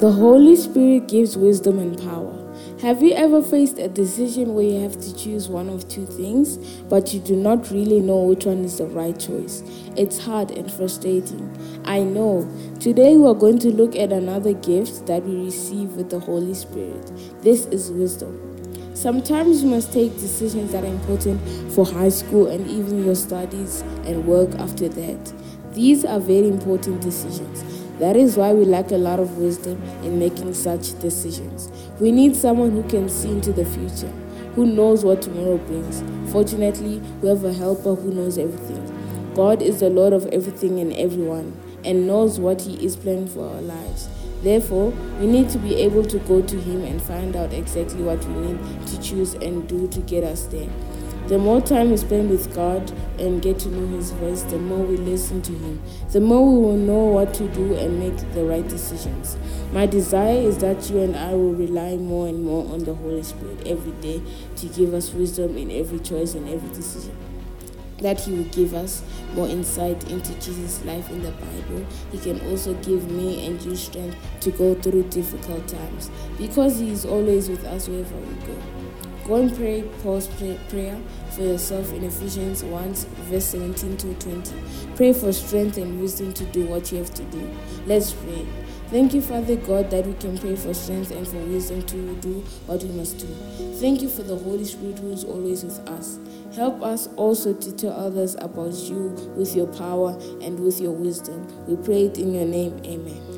The Holy Spirit gives wisdom and power. Have you ever faced a decision where you have to choose one of two things, but you do not really know which one is the right choice? It's hard and frustrating. I know. Today we are going to look at another gift that we receive with the Holy Spirit. This is wisdom. Sometimes you must take decisions that are important for high school and even your studies and work after that. These are very important decisions. That is why we lack a lot of wisdom in making such decisions. We need someone who can see into the future, who knows what tomorrow brings. Fortunately, we have a helper who knows everything. God is the Lord of everything and everyone and knows what He is planning for our lives. Therefore, we need to be able to go to Him and find out exactly what we need to choose and do to get us there. The more time we spend with God and get to know His voice, the more we listen to Him, the more we will know what to do and make the right decisions. My desire is that you and I will rely more and more on the Holy Spirit every day to give us wisdom in every choice and every decision that He will give us more insight into Jesus' life in the Bible. He can also give me and you strength to go through difficult times because He is always with us wherever we go. Go and pray, Paul's prayer for yourself in Ephesians 1, verse 17 to 20. Pray for strength and wisdom to do what you have to do. Let's pray. Thank you, Father God, that we can pray for strength and for wisdom to do what we must do. Thank you for the Holy Spirit who is always with us. Help us also to tell others about you with your power and with your wisdom. We pray it in your name. Amen.